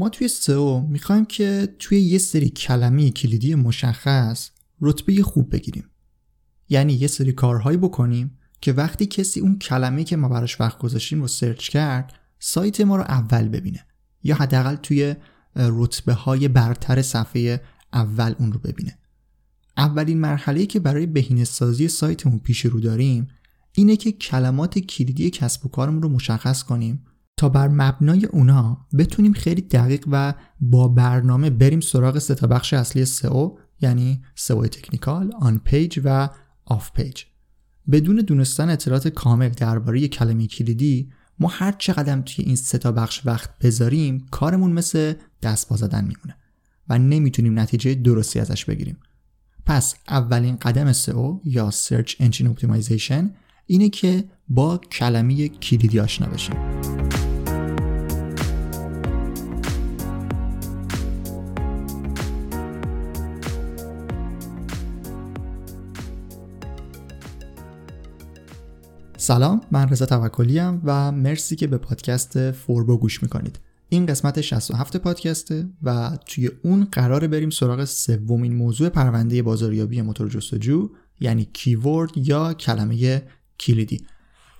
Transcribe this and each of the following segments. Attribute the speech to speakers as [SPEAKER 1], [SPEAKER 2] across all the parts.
[SPEAKER 1] ما توی سئو می‌خوایم که توی یه سری کلمه کلیدی مشخص رتبه خوب بگیریم. یعنی یه سری کارهایی بکنیم که وقتی کسی اون کلمه که ما براش وقت گذاشتیم رو سرچ کرد سایت ما رو اول ببینه یا حداقل توی رتبه های برتر صفحه اول اون رو ببینه. اولین مرحله که برای بهینه سازی سایتمون پیش رو داریم اینه که کلمات کلیدی کسب و کارمون رو مشخص کنیم تا بر مبنای اونا بتونیم خیلی دقیق و با برنامه بریم سراغ سه تا بخش اصلی سئو یعنی سئو technical، on page و off page. بدون دونستن اطلاعات کامل درباره کلمه کلیدی ما هر چقدر توی این سه تا بخش وقت بذاریم کارمون مثل دست و پا زدن میمونه و نمی‌تونیم نتیجه درستی ازش بگیریم. پس اولین قدم SEO یا Search Engine Optimization اینه که با کلمه کلیدی آشنا بشیم. سلام من رضا توکلی و مرسی که به پادکست فوربو گوش می‌کنید. این قسمت 67 پادکسته و توی اون قراره بریم سراغ سومین موضوع پرونده بازاریابی موتور جستجو یعنی keyword یا کلمه کلیدی.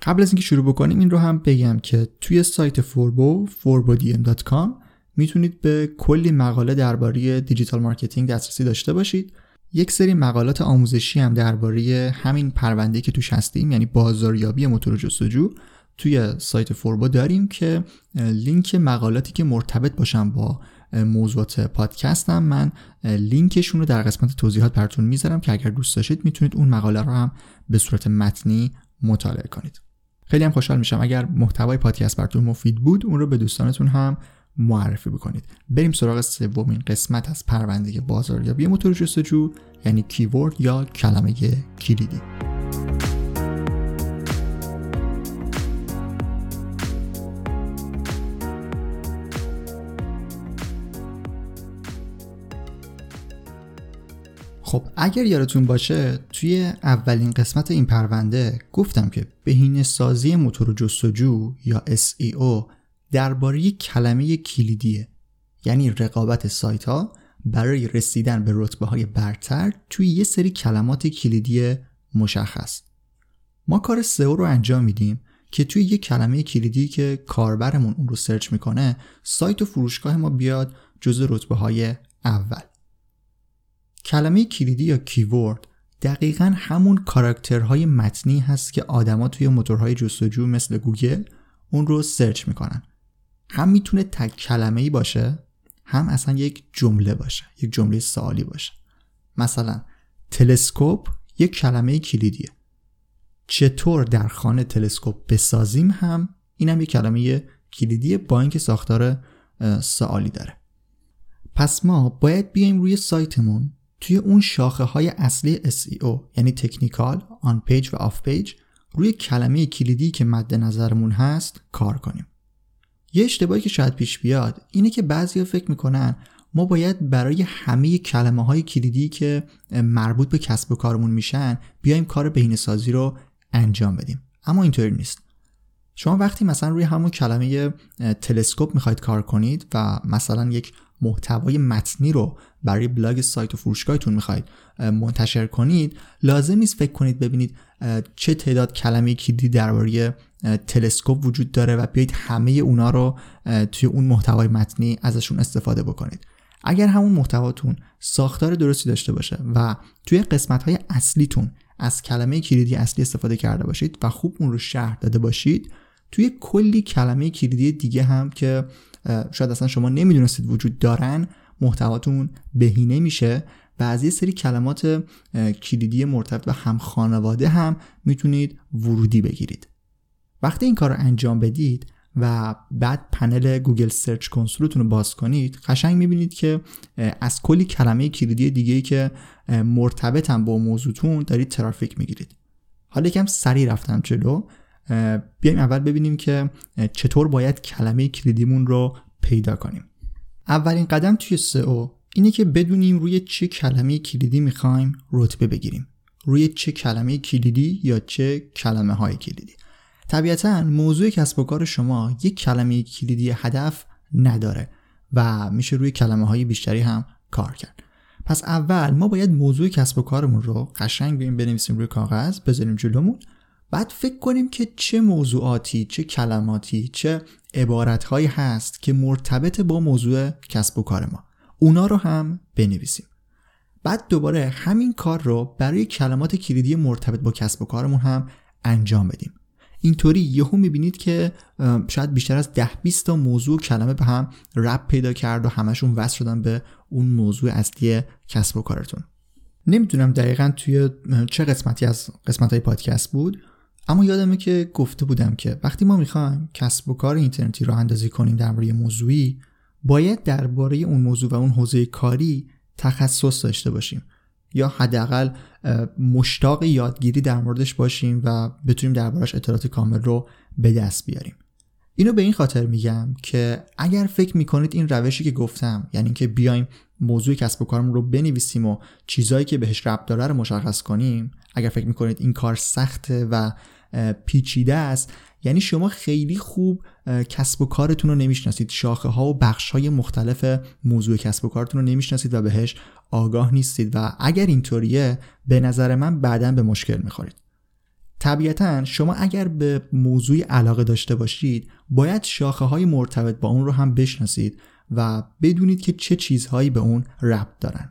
[SPEAKER 1] قبل از اینکه شروع بکنیم این رو هم بگم که توی سایت فوربو forbodm.com می‌تونید به کلی مقاله درباره digital marketing دسترسی داشته باشید. یک سری مقالات آموزشی هم درباره همین پرونده که توش هستیم یعنی بازاریابی موتور جستجو توی سایت فوربا داریم که لینک مقالاتی که مرتبط باشن با موضوعات پادکستم من لینکشون رو در قسمت توضیحات براتون می‌ذارم که اگر دوست داشتید می‌تونید اون مقاله رو هم به صورت متنی مطالعه کنید. خیلی هم خوشحال میشم. اگر محتوای پادکست براتون مفید بود اون رو به دوستانتون هم معرفی بکنید. بریم سراغ سومین قسمت از پرونده بازاریابی موتور جستجو یعنی کیورد یا کلمه کلیدی. خب اگر یادتون باشه توی اولین قسمت این پرونده گفتم که بهینه سازی موتور جستجو یا SEO درباره کلمه کلیدیه. یعنی رقابت سایت ها برای رسیدن به رتبه های برتر توی یه سری کلمات کلیدی مشخص. ما کار سئو رو انجام میدیم که توی یه کلمه کلیدی که کاربرمون اون رو سرچ می‌کنه سایت و فروشگاه ما بیاد جز رتبه های اول. کلمه کلیدی یا keyword دقیقا همون کاراکترهای متنی هست که آدما توی موتورهای جستجو مثل گوگل اون رو search می‌کنن. هم می‌تونه تک کلمه ای باشه هم اصلا یک جمله باشه یک جمله سوالی باشه. مثلا تلسکوپ یک کلمه کلیدیه. چطور در خانه تلسکوپ بسازیم هم؟ اینم یک کلمه کلیدیه با اینکه ساختار سوالی داره. پس ما باید بیایم روی سایتمون توی اون شاخه های اصلی SEO یعنی technical، on page و off page روی کلمه کلیدی که مد نظرمون هست کار کنیم. یه اشتباهی که شاید پیش بیاد اینه که بعضیا فکر می‌کنن ما باید برای همه کلمه های کلیدی که مربوط به کسب و کارمون میشن بیایم کار بهینه‌سازی رو انجام بدیم. اما اینطوری نیست. شما وقتی مثلا روی همون کلمه تلسکوپ می‌خواید کار کنید و مثلا یک محتوای متنی رو برای بلاگ سایت و فروشگاهتون می‌خواید منتشر کنید لازم نیست فکر کنید ببینید چه تعداد کلمه کلیدی درباره تلسکوپ وجود داره و بیایید همه اونا رو توی اون محتوای متنی ازشون استفاده بکنید. اگر همون محتواتون ساختار درستی داشته باشه و توی قسمت های اصلیتون از کلمه کلیدی اصلی استفاده کرده باشید و خوب اون رو شرح داده باشید توی کلی کلمه کلیدی دیگه هم که شاید اصلا شما نمی‌دونستید وجود دارن محتواتون بهینه میشه و از یه سری کلمات کلیدی مرتبط به هم خانواده هم می‌تونید ورودی بگیرید. وقتی این کار رو انجام بدید و بعد پنل Google Search Console تون رو باز کنید قشنگ می‌بینید که از کلی کلمه کلیدی دیگه که مرتبطن با موضوعتون دارید ترافیک می‌گیرید. حالا یکم سریع رفتم جلو. بیایم اول ببینیم که چطور باید کلمه کلیدیمون رو پیدا کنیم. اولین قدم توی سئو اینه که بدونیم روی چه کلمه کلیدی می‌خوایم رتبه بگیریم. روی چه کلمه کلیدی یا چه کلمه های کلیدی. طبیعتا موضوع کسب و کار شما یک کلمه کلیدی هدف نداره و میشه روی کلمه های بیشتری هم کار کرد. پس اول ما باید موضوع کسب و کارمون رو قشنگ بیم بنویسیم روی کاغذ بذاریم جلومون. بعد فکر کنیم که چه موضوعاتی چه کلماتی چه عبارتهایی هست که مرتبط با موضوع کسب و کار ما. اونا رو هم بنویسیم. بعد دوباره همین کار رو برای کلمات کلیدی مرتبط با کسب و کارمون هم انجام بدیم. اینطوری یهو می‌بینید که شاید بیشتر از ده 20 تا موضوع کلمه به هم رب پیدا کرد و همشون وصل شدن به اون موضوع اصلی کسب و کارتون. نمی‌دونم دقیقا توی چه قسمتی از قسمت های پادکست بود اما یادمه که گفته بودم که وقتی ما می‌خوایم کسب و کار اینترنتی رو اندازی کنیم درباره موضوعی باید درباره اون موضوع و اون حوزه کاری تخصص داشته باشیم. یا حداقل مشتاق یادگیری در موردش باشیم و بتونیم دربارش اطلاعات کامل رو به دست بیاریم. اینو به این خاطر میگم که اگر فکر می‌کنید این روشی که گفتم یعنی اینکه بیایم موضوع کسب و کارمون رو بنویسیم و چیزهایی که بهش ربط داره رو مشخص کنیم اگر فکر می‌کنید این کار سخته و پیچیده است یعنی شما خیلی خوب کسب و کارتون رو نمی‌شناسید. شاخه ها و بخش های مختلف موضوع کسب و کارتون رو نمی‌شناسید و بهش آگاه نیستید و اگر اینطوریه به نظر من بعدا به مشکل می‌خورید. طبیعتا شما اگر به موضوع علاقه داشته باشید باید شاخه های مرتبط با اون رو هم بشناسید و بدونید که چه چیزهایی به اون ربط دارن.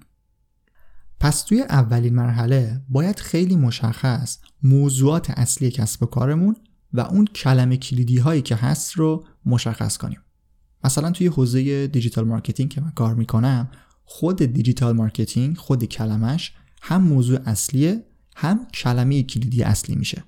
[SPEAKER 1] پس توی اولین مرحله باید خیلی مشخص موضوعات اصلی کسب و کارمون و اون کلمه کلیدی هایی که هست رو مشخص کنیم. مثلا توی حوزه digital marketing که من کار می‌کنم خود digital marketing خود کلمش هم موضوع اصلیه هم کلمه کلیدی اصلی میشه.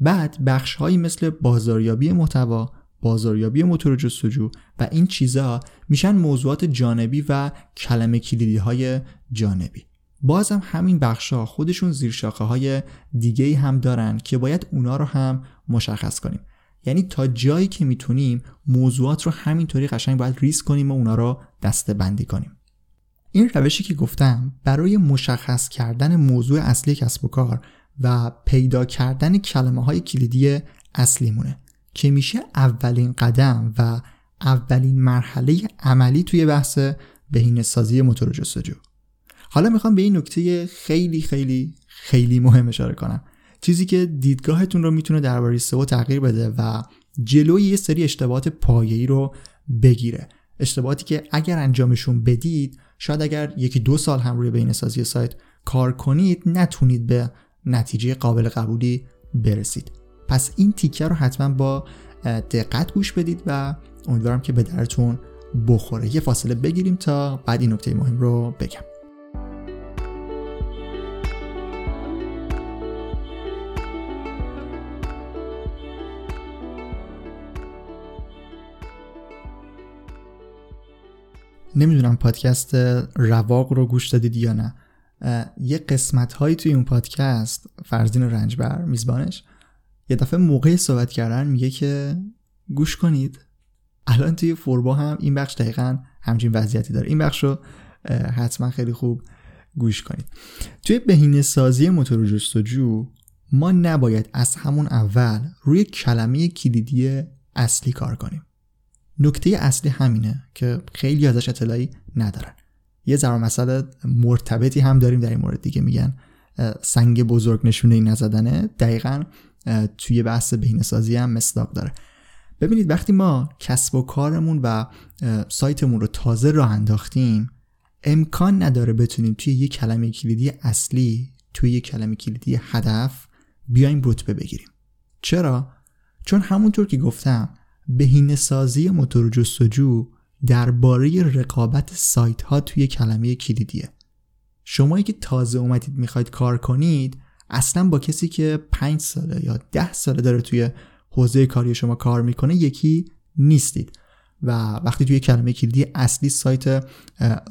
[SPEAKER 1] بعد بخش هایی مثل بازاریابی محتوا بازاریابی موتور جستجو و این چیزا میشن موضوعات جانبی و کلمه کلیدی های جانبی. بازم همین بخشا خودشون زیرشاخه های دیگه هم دارن که باید اونا رو هم مشخص کنیم. یعنی تا جایی که می‌تونیم موضوعات رو همینطوری قشنگ باید ریس کنیم و اونا رو دسته بندی کنیم. این روشی که گفتم برای مشخص کردن موضوع اصلی کسب و کار و پیدا کردن کلمه های کلیدی اصلی مونه که میشه اولین قدم و اولین مرحله عملی توی بحث بهینه سازی موتور جستجو. حالا می‌خوام به این نکته خیلی خیلی خیلی مهم اشاره کنم. چیزی که دیدگاهتون رو می‌تونه درباره سئو تغییر بده و جلوی یه سری اشتباهات پایه‌ای رو بگیره. اشتباهاتی که اگر انجامشون بدید شاید اگر یکی دو سال هم روی بین سازی سایت کار کنید نتونید به نتیجه قابل قبولی برسید. پس این تیکه رو حتما با دقت گوش بدید و امیدوارم که به درتون بخوره. یه فاصله بگیریم تا بعد این نکته مهم رو بگم. نمی‌دونم پادکست رواق رو گوش دادید یا نه. یه قسمت هایی توی اون پادکست فرزین رنجبر میزبانش یه دفعه موقع صحبت کردن میگه که گوش کنید. الان توی فوربا هم این بخش دقیقا همچین وضعیتی داره. این بخش رو حتما خیلی خوب گوش کنید. توی بهینه سازی موتور جستجو ما نباید از همون اول روی کلمه کلیدی اصلی کار کنیم. نکته اصلی همینه که خیلی ازش اطلاعی ندارن. یه ذره مسئله مرتبطی هم داریم در این مورد دیگه میگن سنگ بزرگ نشونه این نزدنه. دقیقا توی بحث بهینه‌سازی هم مصداق داره. ببینید وقتی ما کسب و کارمون و سایتمون رو تازه راه انداختیم امکان نداره بتونیم توی یه کلمه کلیدی اصلی توی یه کلمه کلیدی هدف بیایم رتبه بگیریم. چرا؟ چون همونطور که گفتم بهینه سازی موتور جستجو درباره رقابت سایت ها توی کلمه کلیدیه. شمایی که تازه اومدید می‌خواید کار کنید اصلا با کسی که پنج ساله یا ده ساله داره توی حوزه کاری شما کار می‌کنه یکی نیستید. و وقتی توی کلمه کلیدی اصلی سایت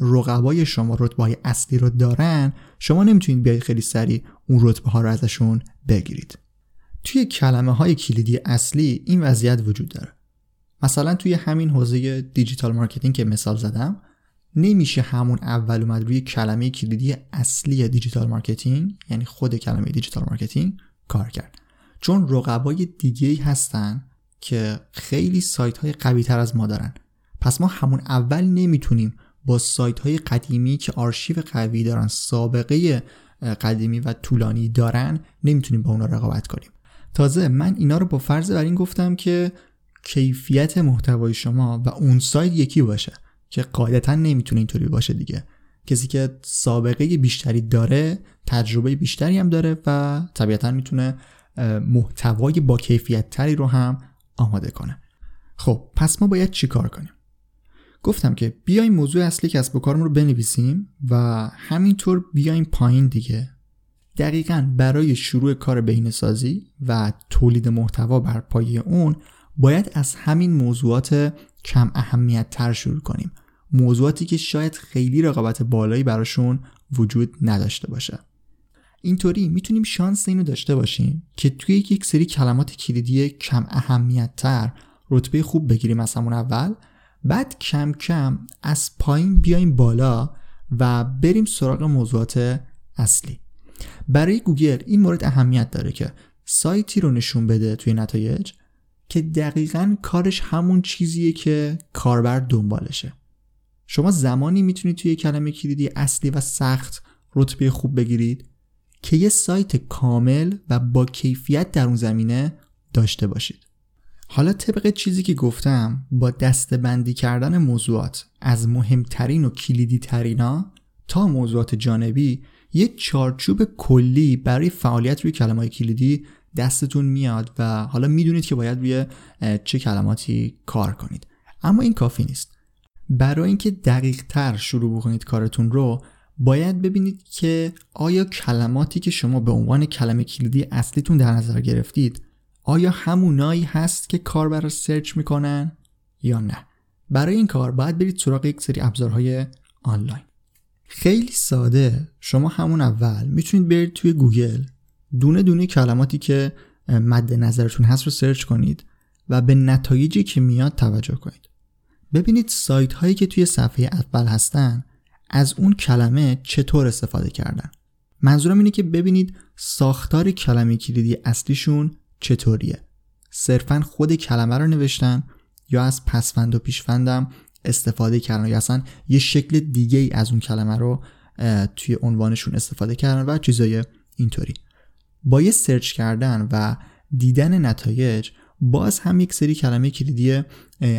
[SPEAKER 1] رقبای شما رتبه های اصلی رو دارن شما نمی‌تونید بیاید خیلی سریع اون رتبه ها رو ازشون بگیرید. توی کلمه های کلیدی اصلی این وضعیت وجود داره. مثلا توی همین حوزه digital marketing که مثال زدم نمیشه همون اول اومد روی کلمه کلیدی اصلی digital marketing یعنی خود کلمه digital marketing کار کرد. چون رقبای دیگه هستن که خیلی سایت های قوی تر از ما دارن. پس ما همون اول نمی‌تونیم با سایت های قدیمی که آرشیو قوی دارن سابقه قدیمی و طولانی دارن نمی‌تونیم با اونا رقابت کنیم. تازه من اینا رو با فرض بر این گفتم که کیفیت محتوای شما و اون سایت یکی باشه که قاعدتا نمی‌تونه اینطوری باشه دیگه. کسی که سابقه بیشتری داره تجربه بیشتری هم داره و طبیعتا می‌تونه محتوای با کیفیت تری رو هم آماده کنه. خب پس ما باید چی کار کنیم؟ گفتم که بیایم موضوع اصلی کسب و کارمون رو بنویسیم و همینطور بیایم پایین دیگه. دقیقا برای شروع کار بهینه سازی و تولید محتوا بر پایه اون باید از همین موضوعات کم اهمیت تر شروع کنیم. موضوعاتی که شاید خیلی رقابت بالایی براشون وجود نداشته باشه. اینطوری می‌تونیم شانس اینو داشته باشیم که توی یک سری کلمات کلیدی کم اهمیت تر رتبه خوب بگیریم از همون اول بعد کم کم از پایین بیایم بالا و بریم سراغ موضوعات اصلی. برای گوگل این مورد اهمیت داره که سایتی رو نشون بده توی نتایج که دقیقا کارش همون چیزیه که کاربر دنبالشه. شما زمانی می‌تونید توی کلمه کلیدی اصلی و سخت رتبه خوب بگیرید که یه سایت کامل و با کیفیت در اون زمینه داشته باشید. حالا طبق چیزی که گفتم با بندی کردن موضوعات از مهمترین و کلیدی ترینا تا موضوعات جانبی یه چارچوب کلی برای فعالیت روی کلمات کلیدی دستتون میاد و حالا می‌دونید که باید روی چه کلماتی کار کنید. اما این کافی نیست. برای اینکه دقیق تر شروع بکنید کارتون رو باید ببینید که آیا کلماتی که شما به عنوان کلمه کلیدی اصلیتون در نظر گرفتید آیا همونایی هست که کاربر search می‌کنن یا نه. برای این کار باید برید سراغ یک سری ابزارهای آنلاین. خیلی ساده. شما همون اول می‌تونید برید توی گوگل دونه دونه کلماتی که مد نظرتون هست رو search کنید و به نتایجی که میاد توجه کنید. ببینید سایت هایی که توی صفحه اول هستن از اون کلمه چطور استفاده کردن. منظورم اینه که ببینید ساختار کلمه کلیدی اصلیشون چطوریه. صرفا خود کلمه رو نوشتن یا از پسفند و پیشفندم استفاده کردن یا اصلا یه شکل دیگه ای از اون کلمه رو توی عنوانشون استفاده کردن و چیزای اینطوری. با یه سرچ کردن و دیدن نتایج باز هم یک سری کلمه کلیدی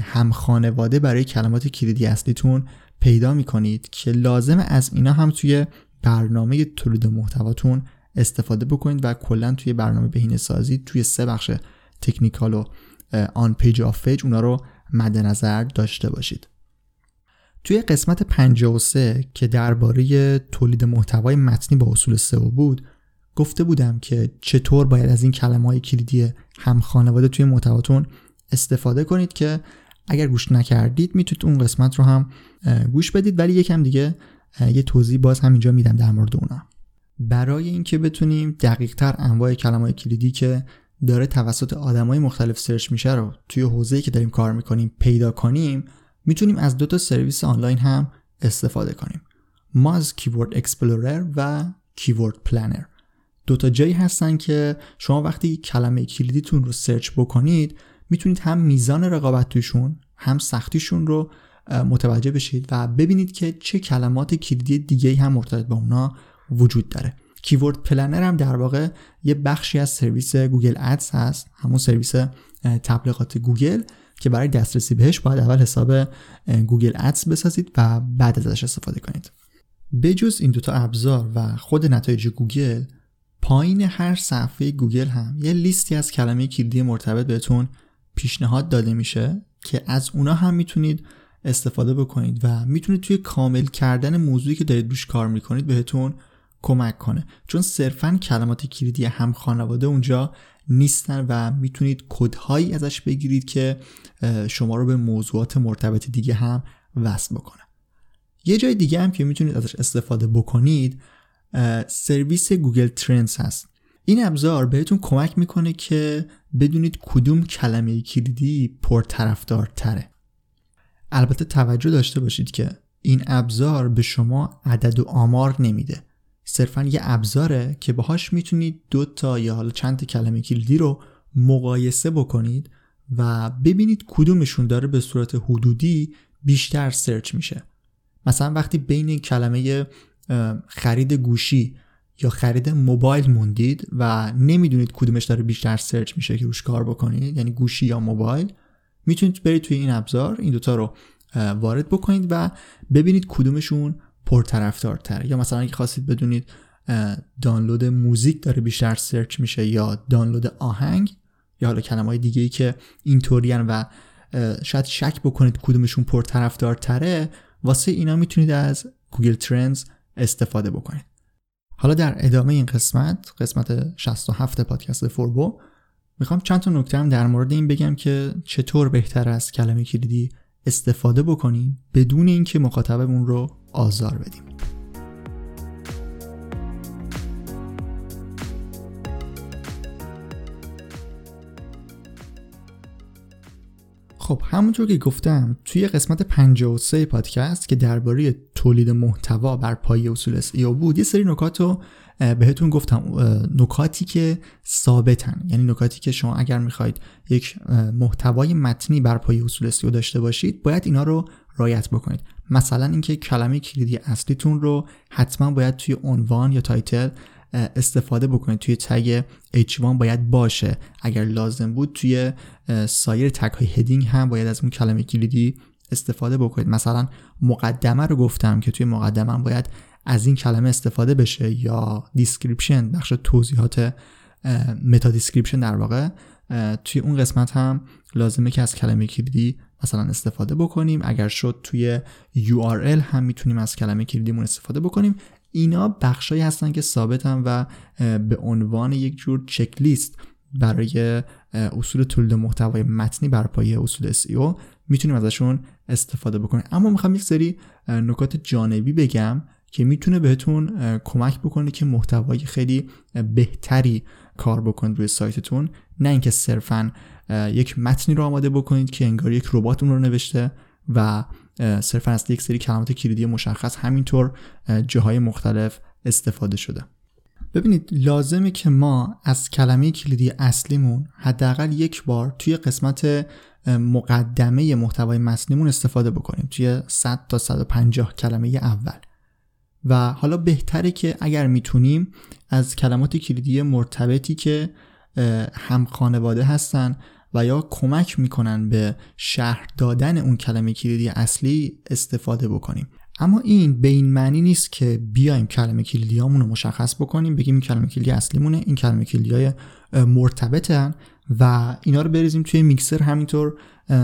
[SPEAKER 1] هم خانواده برای کلمات کلیدی اصلیتون پیدا می‌کنید که لازمه از اینا هم توی برنامه تولید محتواتون استفاده بکنید و کلا توی برنامه بهینه سازی توی سه بخش technical و on page off page اونا رو مد نظر داشته باشید. توی قسمت 53 که درباره تولید محتوای متنی با اصول سئو بود گفته بودم که چطور باید از این کلمه های کلیدی هم خانواده توی محتواتون استفاده کنید که اگر گوش نکردید می‌تونید اون قسمت رو هم گوش بدید. ولی یکم دیگه یه توضیح باز هم اینجا میدم در مورد اونا. برای اینکه بتونیم دقیقتر انواع کلمه کلیدی که داره توسط آدمای مختلف search میشه رو توی حوزه‌ای که داریم کار می‌کنیم پیدا کنیم می‌تونیم از دو تا سرویس آنلاین هم استفاده کنیم. Moz Keyword Explorer و Keyword Planner دو تا جایی هستن که شما وقتی کلمه کلیدیتون رو search بکنید می‌تونید هم میزان رقابت توشون هم سختیشون رو متوجه بشید و ببینید که چه کلمات کلیدی دیگه هم مرتبط با اونا وجود داره. Keyword Planner هم در واقع یه بخشی از سرویس Google Ads هست همون سرویس تبلیغات گوگل که برای دسترسی بهش باید اول حساب Google Ads بسازید و بعد ازش استفاده کنید. بجز این دوتا ابزار و خود نتایج گوگل پایین هر صفحه گوگل هم یه لیستی از کلمه کلیدی مرتبط بهتون پیشنهاد داده میشه که از اونا هم می‌تونید استفاده بکنید و می‌تونید توی کامل کردن موضوعی که دارید روش کار می‌کنید بهتون کمک کنه. چون صرفا کلمات کلیدی هم خانواده اونجا نیستن و می‌تونید کدهایی ازش بگیرید که شما رو به موضوعات مرتبط دیگه هم وصل بکنه. یه جای دیگه هم که می‌تونید ازش استفاده بکنید سرویس Google Trends هست. این ابزار بهتون کمک می‌کنه که بدونید کدوم کلمه کلیدی پرطرفدارتره. البته توجه داشته باشید که این ابزار به شما عدد و آمار نمیده. صرفا یه ابزاره که باهاش می‌تونید دو تا یا حالا چند کلمه کلیدی رو مقایسه بکنید و ببینید کدومشون داره به صورت حدودی بیشتر search میشه. مثلا وقتی بین کلمه خرید گوشی یا خرید موبایل موندید و نمی‌دونید کدومش داره بیشتر سرچ میشه که روش کار بکنید یعنی گوشی یا موبایل می‌تونید برید توی این ابزار این دوتا رو وارد بکنید و ببینید کدومشون پرطرفدارتره. یا مثلا اگه خواستید بدونید دانلود موزیک داره بیشتر سرچ میشه یا دانلود آهنگ یا حالا کلمه های دیگه ای که اینطورین و شاید شک بکنید کدومشون پرطرفدارتره واسه اینا می‌تونید از Google Trends استفاده بکنید. حالا در ادامه این قسمت قسمت 67 پادکست فوربو می‌خوام چند تا نکته هم در مورد این بگم که چطور بهتر از کلمه کلیدی استفاده بکنیم بدون اینکه مخاطبمون رو آزار بدیم. خب همونطور که گفتم توی قسمت 53 پادکست که درباره تولید محتوا بر پایه اصول SEO بود یه سری نکات رو بهتون گفتم. نکاتی که ثابتن. یعنی نکاتی که شما اگر می‌خواید یک محتوای متنی بر پایه اصول SEO داشته باشید باید اینا رو رعایت بکنید. مثلا اینکه کلمه کلیدی اصلیتون رو حتما باید توی عنوان یا title استفاده بکنید. توی tag H1 باید باشه. اگر لازم بود توی سایر tag های heading هم باید از اون کلمه کلیدی استفاده بکنید. مثلا مقدمه رو گفتم که توی مقدمه باید از این کلمه استفاده بشه یا description بخش توضیحات meta description در واقع. توی اون قسمت هم لازمه که از کلمه کلیدی مثلا استفاده بکنیم. اگر شد توی URL هم می‌تونیم از کلمه کلیدیمون استفاده بکنیم. اینا بخشایی هستن که ثابتن و به عنوان یک جور چک لیست برای اصول تولید محتوای متنی بر پایه اصول SEO می‌تونیم ازشون استفاده بکنیم. اما می‌خوام یک سری نکات جانبی بگم که می‌تونه بهتون کمک بکنه که محتوای خیلی بهتری کار بکنید روی سایتتون. نه اینکه صرفا یک متنی رو آماده بکنید که انگار یک ربات اون رو نوشته و صرفا از یک سری کلمات کلیدی مشخص همینطور جاهای مختلف استفاده شده. ببینید لازمه که ما از کلمه کلیدی اصلیمون حداقل یک بار توی قسمت مقدمه محتوای متنیمون استفاده بکنیم توی 100 تا 150 کلمه اول. و حالا بهتره که اگر می‌تونیم از کلمات کلیدی مرتبطی که هم خانواده هستن و یا کمک می‌کنن به شهر دادن اون کلمه کلیدی اصلی استفاده بکنیم. اما این به این معنی نیست که بیایم کلمه کلیدی رو مشخص بکنیم بگیم این کلمه کلیدی اصلیمونه این کلمه کلیدی های مرتبطن و اینا رو بریزیم توی میکسر همینطور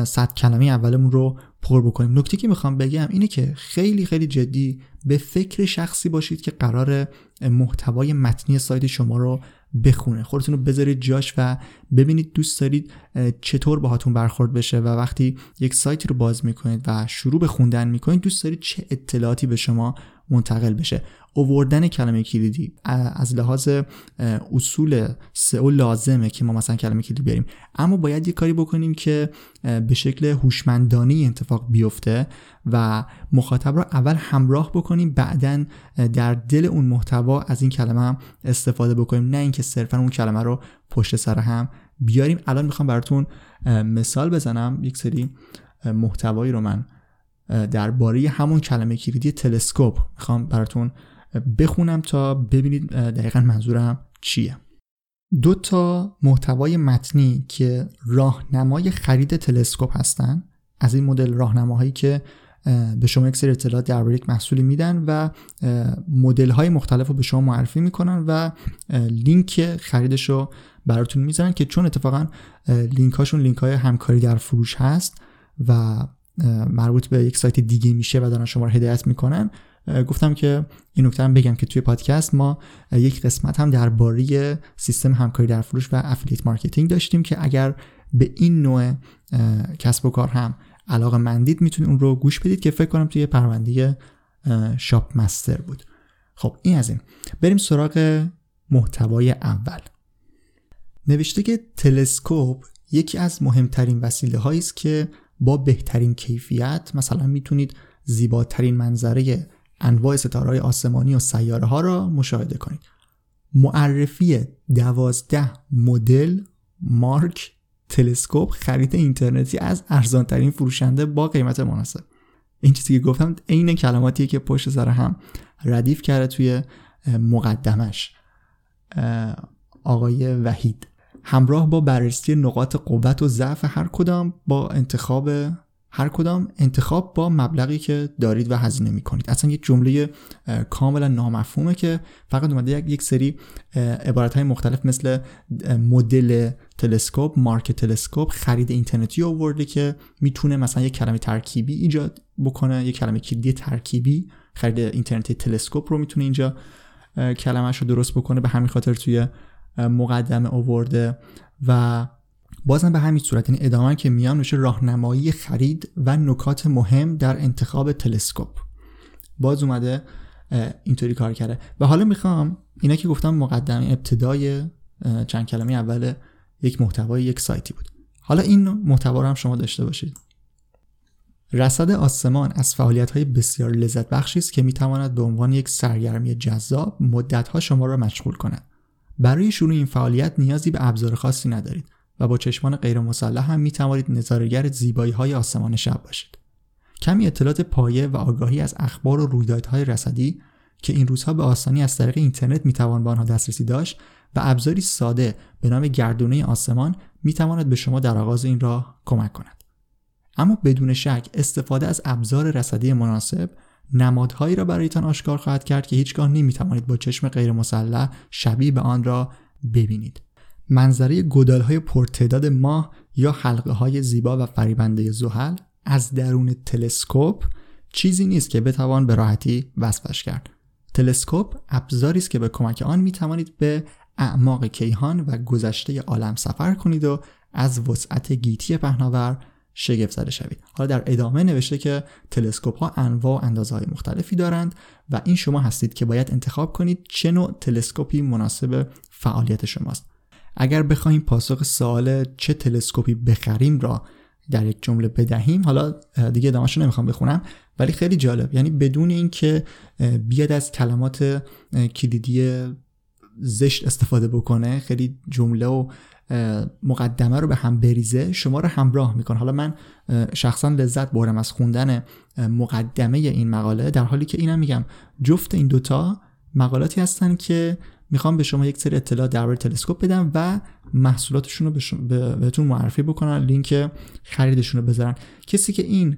[SPEAKER 1] صد کلمه اولمون رو پر بکنیم. نکته که می‌خوام بگم اینه که خیلی خیلی جدی به فکر شخصی باشید که قرار محتوای متنی سایت شما رو بخونه. خودتون رو بذارید جاش و ببینید دوست دارید چطور باهاتون برخورد بشه و وقتی یک سایتی رو باز می‌کنید و شروع به خوندن می‌کنید دوست دارید چه اطلاعاتی به شما منتقل بشه. اووردن کلمه کلیدی از لحاظ اصول سئو لازمه که ما مثلا کلمه کلیدی بیاریم. اما باید یه کاری بکنیم که به شکل هوشمندانه اتفاق بیفته و مخاطب رو اول همراه بکنیم بعدا در دل اون محتوا از این کلمه هم استفاده بکنیم. نه اینکه صرفا اون کلمه رو پشت سر هم بیاریم. الان می‌خوام براتون مثال بزنم. یک سری محتوایی رو من درباره همون کلمه کلیدی تلسکوپ می‌خوام براتون بخونم تا ببینید دقیقا منظورم چیه. دو تا محتوای متنی که راهنمای خرید تلسکوپ هستن. از این مدل راهنماهایی که به شما یک سری اطلاعات درباره یک محصولی میدن و مدل های مختلف رو به شما معرفی می‌کنن و لینک خریدش رو براتون می‌زنن که چون اتفاقا لینک هاشون لینک های همکاری در فروش هست و مربوط به یک سایت دیگه میشه و دارن شما رو هدایت می‌کنن. گفتم که این نکته هم بگم که توی پادکست ما یک قسمت هم درباره سیستم همکاری در فروش و affiliate marketing داشتیم که اگر به این نوع کسب و کار هم علاقه مندید می‌تونید اون رو گوش بدید که فکر کنم توی پرونده شاپ مستر بود. خب این از این. بریم سراغ محتوای اول. نوشته که تلسکوپ یکی از مهمترین وسیله هایی است که با بهترین کیفیت مثلا می‌تونید زیباترین منظره انواع ستاره آسمانی و سیاره ها را مشاهده کنید. معرفی دوازده مدل مارک تلسکوپ خرید اینترنتی از ارزانترین فروشنده با قیمت مناسب. این چیزی که گفتم عین کلماتیه که پشت سر هم ردیف کرده توی مقدمش. آقای وحید. همراه با بررسی نقاط قوت و ضعف هر کدام با انتخاب هر کدام انتخاب با مبلغی که دارید و هزینه می‌کنید. اصلا یک جمله کاملا نامفهومه که فقط اومده یک سری عبارت های مختلف مثل مدل تلسکوپ مارک تلسکوپ خرید اینترنتی آورده که می‌تونه مثلا یک کلمه ترکیبی ایجاد بکنه یک کلمه کلیدی ترکیبی خرید اینترنتی تلسکوپ رو می‌تونه اینجا کلمهش رو درست بکنه. به همین خاطر توی مقدمه آورده و بازم به همین صورت این یعنی ادامه که میان میشه راهنمایی خرید و نکات مهم در انتخاب تلسکوپ. باز اومده اینطوری کار کرده. و حالا می‌خوام اینا که گفتم مقدمه ابتدای چند کلمه اول یک محتوای یک سایتی بود. حالا این محتوا رو هم شما داشته باشید. رصد آسمان از فعالیت های بسیار لذت بخشی است که می‌تواند به عنوان یک سرگرمی جذاب مدت ها شما را مشغول کند. برای شروع این فعالیت نیازی به ابزار خاصی ندارید و با چشمان غیر مسلح هم می توانید نظارگر زیبایی های آسمان شب باشید. کمی اطلاعات پایه و آگاهی از اخبار و رویدادهای رصدی که این روزها به آسانی از طریق اینترنت می توان به آنها دسترسی داشت و ابزاری ساده به نام گردونه آسمان می تواند به شما در آغاز این راه کمک کند. اما بدون شک استفاده از ابزار رصدی مناسب نمادهایی را برایتان آشکار خواهد کرد که هیچگاه نمی توانید با چشم غیر مسلح شبیه به آن را ببینید. منظره گدال های پرتعداد ماه یا حلقه های زیبا و فریبنده زحل از درون تلسکوپ چیزی نیست که بتوان به راحتی وصفش کرد. تلسکوپ ابزاری است که به کمک آن می توانید به اعماق کیهان و گذشته عالم سفر کنید و از وسعت گیتی پهناور شگفت زده شوید. حالا در ادامه نوشته که تلسکوپ ها انواع و اندازه های مختلفی دارند و این شما هستید که باید انتخاب کنید چه نوع تلسکوپی مناسب فعالیت شماست. اگر بخوایم پاسخ سوال چه تلسکوپی بخریم را در یک جمله بدهیم حالا دیگه ادامهش نمی‌خوام بخونم ولی خیلی جالب. یعنی بدون اینکه بیاد از کلمات کلیدی زشت استفاده بکنه خیلی جمله و مقدمه رو به هم بریزه شما رو همراه می‌کنه. حالا من شخصا لذت بردم از خوندن مقدمه این مقاله در حالی که اینم میگم جفت این دوتا مقالاتی هستن که می‌خوام به شما یک سری اطلاع درباره تلسکوپ بدم و محصولاتشون رو به بهتون معرفی بکنن لینک خریدشون رو بذارن. کسی که این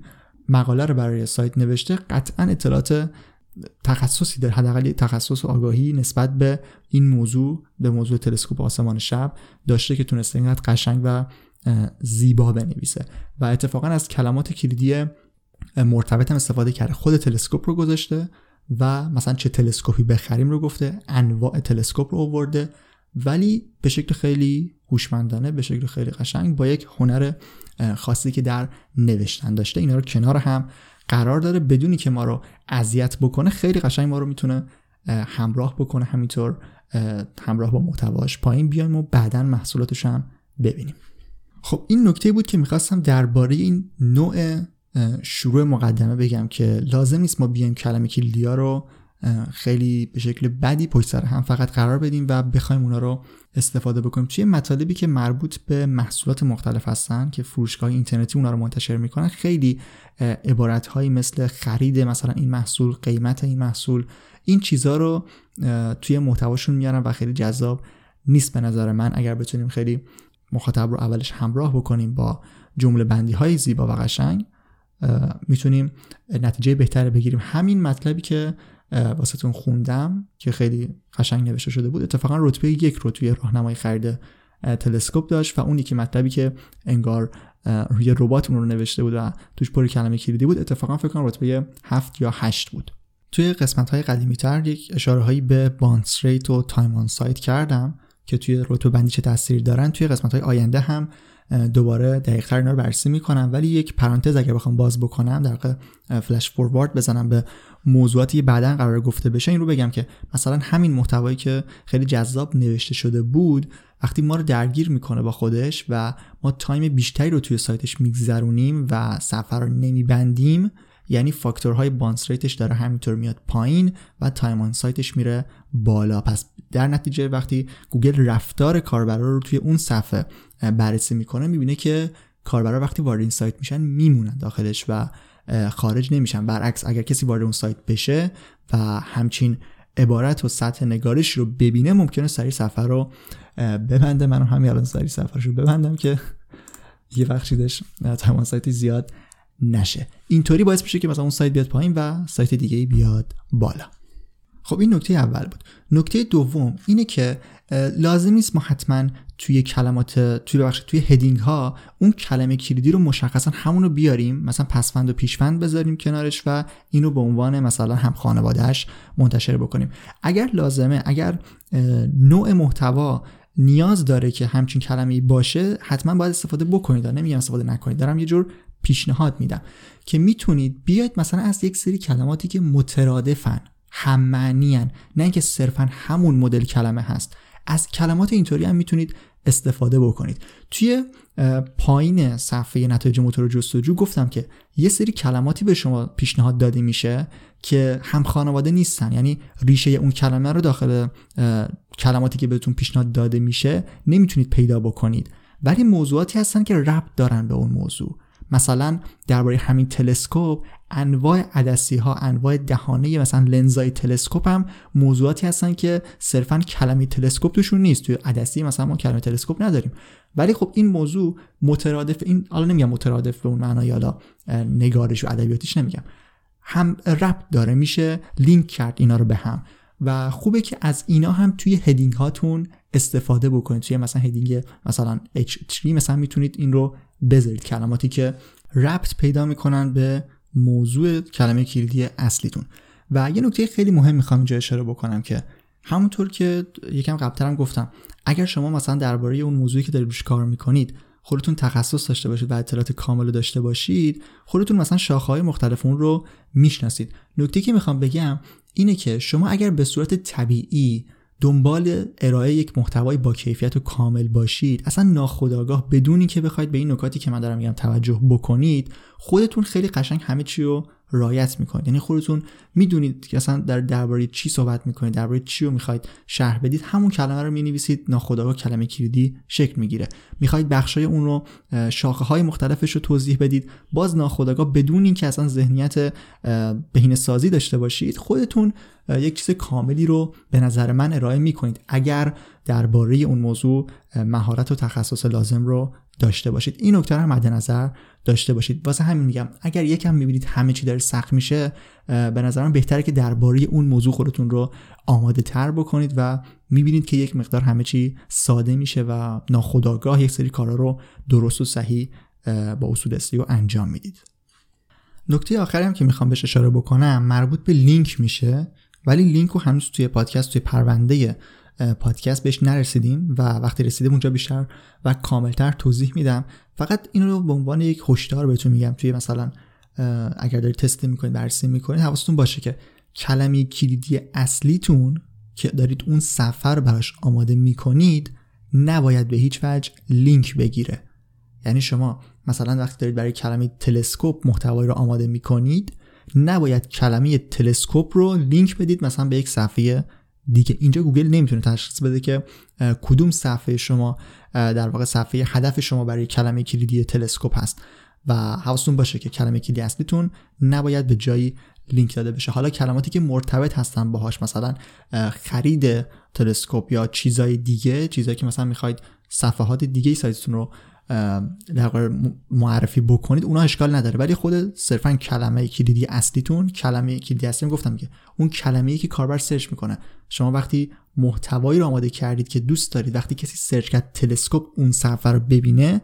[SPEAKER 1] مقاله رو برای سایت نوشته قطعا اطلاعات تخصصی داره حداقل تخصص و آگاهی نسبت به این موضوع به موضوع تلسکوپ آسمان شب داشته که تونسته اینقدر قشنگ و زیبا بنویسه. و اتفاقا از کلمات کلیدی مرتبط هم استفاده کرده. خود تلسکوپ رو گذاشته و مثلا چه تلسکوپی بخریم رو گفته انواع تلسکوپ رو آورده. ولی به شکل خیلی هوشمندانه به شکل خیلی قشنگ با یک هنر خاصی که در نوشتن داشته اینا رو کنار هم قرار داره بدونی که ما رو اذیت بکنه خیلی قشنگ ما رو می‌تونه همراه بکنه همینطور. همراه با محتواش پایین بیایم و بعدا محصولاتش هم ببینیم. خب این نکته بود که می‌خواستم درباره این نوع شروع مقدمه بگم که لازم نیست ما بیایم کلمه کلیدیا رو خیلی به شکل بدی پشت سر هم فقط قرار بدیم و بخوایم اونا رو استفاده بکنیم. توی مطالبی که مربوط به محصولات مختلف هستن که فروشگاه اینترنتی اونا رو منتشر می‌کنن خیلی عبارت هایی مثل خرید مثلا این محصول قیمت این محصول این چیزها رو توی محتواشون میارن و خیلی جذاب نیست به نظر من. اگر بتونیم خیلی مخاطب رو اولش همراه بکنیم با جمله بندی های زیبا و قشنگ می‌تونیم نتیجه بهتری بگیریم. همین مطلبی که واسهتون خوندم که خیلی قشنگ نوشته شده بود. اتفاقا رتبه یک رو توی راهنمای خرید تلسکوپ داشت و اون یکی مطلبی که انگار روی ربات اون رو نوشته بود و توش پر کلمه کلیدی بود اتفاقا فکر کنم رتبه هفت یا هشت بود. توی قسمت های قدیمی تر یک اشاره به bounce rate و time on site کردم که توی رتبه بندی چه تاثیر دارن. توی قسمت های آینده هم دوباره دقیقتر اینا رو بررسی می‌کنم. ولی یک پرانتز اگر بخوام باز بکنم در flash forward بزنم به موضوعاتی بعدا قرار گفته بشه این رو بگم که مثلا همین محتوایی که خیلی جذاب نوشته شده بود وقتی ما رو درگیر می‌کنه با خودش و ما time بیشتری رو توی سایتش میگذرونیم و صفحه رو نمیبندیم یعنی فاکتورهای bounce rate ش داره همینطور میاد پایین و time on site ش میره بالا. پس در نتیجه وقتی گوگل رفتار کاربرا رو توی اون صفحه بررسی می‌کنه می‌بینه که کاربرا وقتی وارد این سایت میشن میمونن داخلش و خارج نمیشن. برعکس اگر کسی وارد اون سایت بشه و همچین عبارت و سطح نگارش رو ببینه ممکنه سریع صفحه رو ببنده. منم همین الان سری سفرش رو ببندم که یه چیدش تمام سایت زیاد نشه. اینطوری باعث میشه که مثلا اون سایت بیاد پایین و سایت دیگه بیاد بالا. خب این نکته اول بود. نکته دوم اینه که لازم نیست ما حتما توی کلمات توی بخش توی هدینگ ها اون کلمه کلیدی رو مشخصا همون رو بیاریم. مثلا پسفند و پیشفند بذاریم کنارش و اینو به عنوان مثلا هم خانوادهش منتشر بکنیم. اگر لازمه اگر نوع محتوا نیاز داره که همچین کلمه باشه حتما باید استفاده بکنید. نمیگم استفاده نکنید. دارم یه جور پیشنهاد میدم که می‌تونید بیاید مثلا از یک سری کلماتی که مترادفن هم معنی نه اینکه صرفا همون مدل کلمه هست. از کلمات اینطوری هم می‌تونید استفاده بکنید. توی پایین صفحه نتایج موتور جستجو گفتم که یه سری کلماتی به شما پیشنهاد داده میشه که هم خانواده نیستن. یعنی ریشه اون کلمه رو داخل کلماتی که بهتون پیشنهاد داده میشه نمی‌تونید پیدا بکنید. ولی موضوعاتی هستن که ربط دارن به اون موضوع. مثلا درباره همین تلسکوپ انواع عدسی ها انواع دهانه مثلا لنزای تلسکوپ هم موضوعاتی هستن که صرفا کلمه تلسکوپ توشون نیست. توی عدسی مثلا ما کلمه تلسکوپ نداریم. ولی خب این موضوع مترادف این حالا نمیگم مترادف به اون معنای حالا نگارش و ادبیاتیش نمیگم. هم ربط داره میشه لینک کرد اینا رو به هم. و خوبه که از اینا هم توی هدینگ هاتون استفاده بکنید. توی مثلا هدینگ مثلا H3 مثلا می‌تونید این رو بذارید کلماتی که ربط پیدا می‌کنن به موضوع کلمه کلیدی اصلیتون. و یه نکته خیلی مهم می‌خوام اینجا اشاره بکنم که همونطور که یکم قبلترم گفتم اگر شما مثلا درباره اون موضوعی که دارید روش کار می‌کنید خودتون تخصص داشته باشید و اطلاعات کامل داشته باشید خودتون مثلا شاخه‌های مختلف اون رو می‌شناسید. نکته که می‌خوام بگم اینه که شما اگر به صورت طبیعی دنبال ارائه یک محتوای با کیفیت و کامل باشید. اصلا ناخودآگاه بدونی که بخواید به این نکاتی که من دارم میگم توجه بکنید خودتون خیلی قشنگ همه چی رو رایت می‌کنید. یعنی خودتون می‌دونید که اصلا در درباره چی صحبت می‌کنید درباره چی رو می‌خواید شرح بدید. همون کلمه رو می‌نویسید ناخودآگاه کلمه کلیدی شکل می‌گیره. می‌خواید بخشای اون رو شاخه های مختلفش رو توضیح بدید. باز ناخودآگاه بدون اینکه اصلا ذهنیت بهینه سازی داشته باشید خودتون یک چیز کاملی رو به نظر من ارائه می‌کنید. اگر درباره اون موضوع مهارت و تخصص لازم رو داشته باشید. این نکته رو مد نظر داشته باشید. واسه همین میگم اگر یکم می‌بینید همه چی داره سخت میشه به نظرم بهتره که درباره اون موضوع خودتون رو آماده تر بکنید و می‌بینید که یک مقدار همه چی ساده میشه و ناخداگاه یک سری کارا رو درست و صحیح با اصول اصلی رو انجام می‌دید. نکته آخری هم که می‌خوام بهش اشاره بکنم مربوط به لینک میشه ولی لینک رو هنوز توی پادکست توی پرونده پادکست بهش نرسیدیم و وقتی رسیدیم اونجا بیشتر و کاملتر توضیح میدم. فقط این رو به عنوان یک هشدار بهتون میگم توی مثلا اگر دارید تست می‌کنید بررسی می‌کنید حواستون باشه که کلمه کلیدی اصلیتون که دارید اون سفر براش آماده می‌کنید نباید به هیچ وجه لینک بگیره. یعنی شما مثلا وقتی دارید برای کلمه تلسکوپ محتوایی رو آماده می‌کنید نباید کلمه تلسکوپ رو لینک بدید مثلا به یک صفحه دیگه. اینجا گوگل نمی‌تونه تشخیص بده که کدوم صفحه شما در واقع صفحه هدف شما برای کلمه کلیدی تلسکوپ هست. و حواستون باشه که کلمه کلیدی اصلیتون نباید به جایی لینک داده بشه. حالا کلماتی که مرتبط هستن باهاش مثلا خرید تلسکوپ یا چیزای دیگه چیزایی که مثلا می‌خواید صفحات دیگه سایتتون رو در معرفی بکنید. اونا اشکال نداره. ولی خود صرفا کلمه کلیدی اصلیتون کلمه کلیدی اصلی گفتم که اون کلمه ای که کاربر search می‌کنه. شما وقتی محتوایی رو آماده کردید که دوست دارید وقتی کسی search کرد تلسکوپ اون صفحه رو ببینه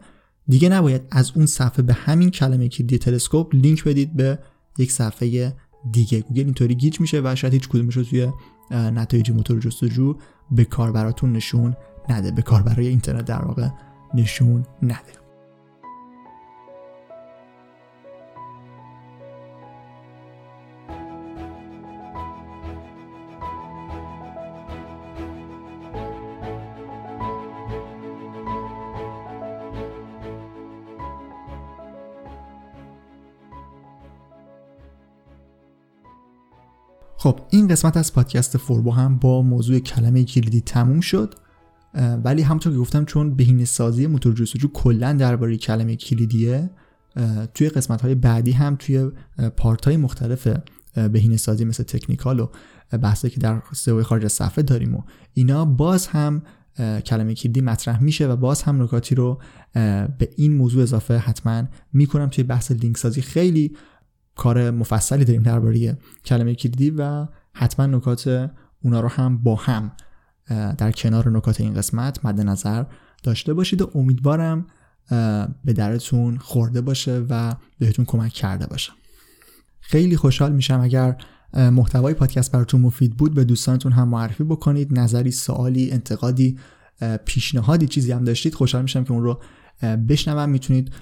[SPEAKER 1] دیگه نباید از اون صفحه به همین کلمه کلیدی تلسکوپ لینک بدید به یک صفحه دیگه. گوگل اینطوری گیج میشه و شاید هیچ کدومش رو توی نتایج موتور جستجو به کاربراتون نشون نده به کاربرای اینترنت در واقع نشون نده. خب این قسمت از پادکست فوربو هم با موضوع کلمه کلیدی تموم شد. ولی همونطور که گفتم چون بهینه سازی موتور جستجو کلا درباره کلمه کلیدیه توی قسمت های بعدی هم توی پارت های مختلف بهینه سازی مثل تکنیکال و بحثی که در سئو خارج از صفحه داریم و اینا باز هم کلمه کلیدی مطرح میشه و باز هم نکاتی رو به این موضوع اضافه حتما می‌کنم. توی بحث لینک سازی خیلی کار مفصلی داریم درباره کلمه کلیدی و حتما نکات اونا رو هم با هم در کنار نکات این قسمت مد نظر داشته باشید و امیدوارم به درتون خورده باشه و بهتون کمک کرده باشه. خیلی خوشحال میشم اگر محتوای پادکست براتون مفید بود به دوستانتون هم معرفی بکنید نظری سوالی انتقادی پیشنهادی چیزی هم داشتید خوشحال میشم که اون رو بشنوم. می‌تونید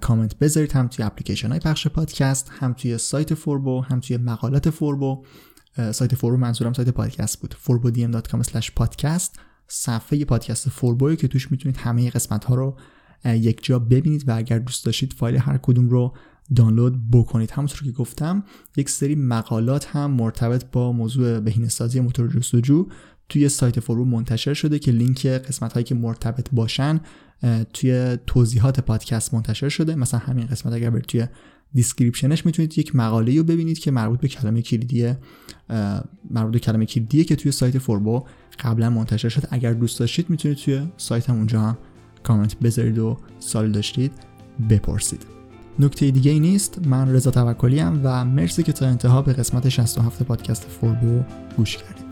[SPEAKER 1] کامنت بذارید هم توی اپلیکیشن های پخش پادکست هم توی سایت فوربو هم توی مقالات فوربو. سایت فوربو منظورم سایت پادکست بود. forbodm.com podcast. صفحه پادکست فوربو که توش می‌تونید همه قسمت ها رو یک جا ببینید و اگر دوست داشتید فایل هر کدوم رو دانلود بکنید. همونطور که گفتم یک سری مقالات هم مرتبط با موضوع بهینه‌سازی موتور جستجو توی سایت فوربو منتشر شده که لینک قسمت هایی که مرتبط باشن توی توضیحات پادکست منتشر شده. مثلا همین قسمت اگر برید توی description ش می‌تونید یک مقاله رو ببینید که مربوط به کلمه کلیدی مربوط به کلمه کلیدیه که توی سایت فوربو قبلا منتشر شده اگر دوست داشتید می‌تونید توی سایت هم اونجا هم کامنت بذارید و سوال داشتید بپرسید. نکته دیگه ای نیست. من رضا توکلی و مرسی که تا انتها به قسمت 67 پادکست فوربو گوش کردید.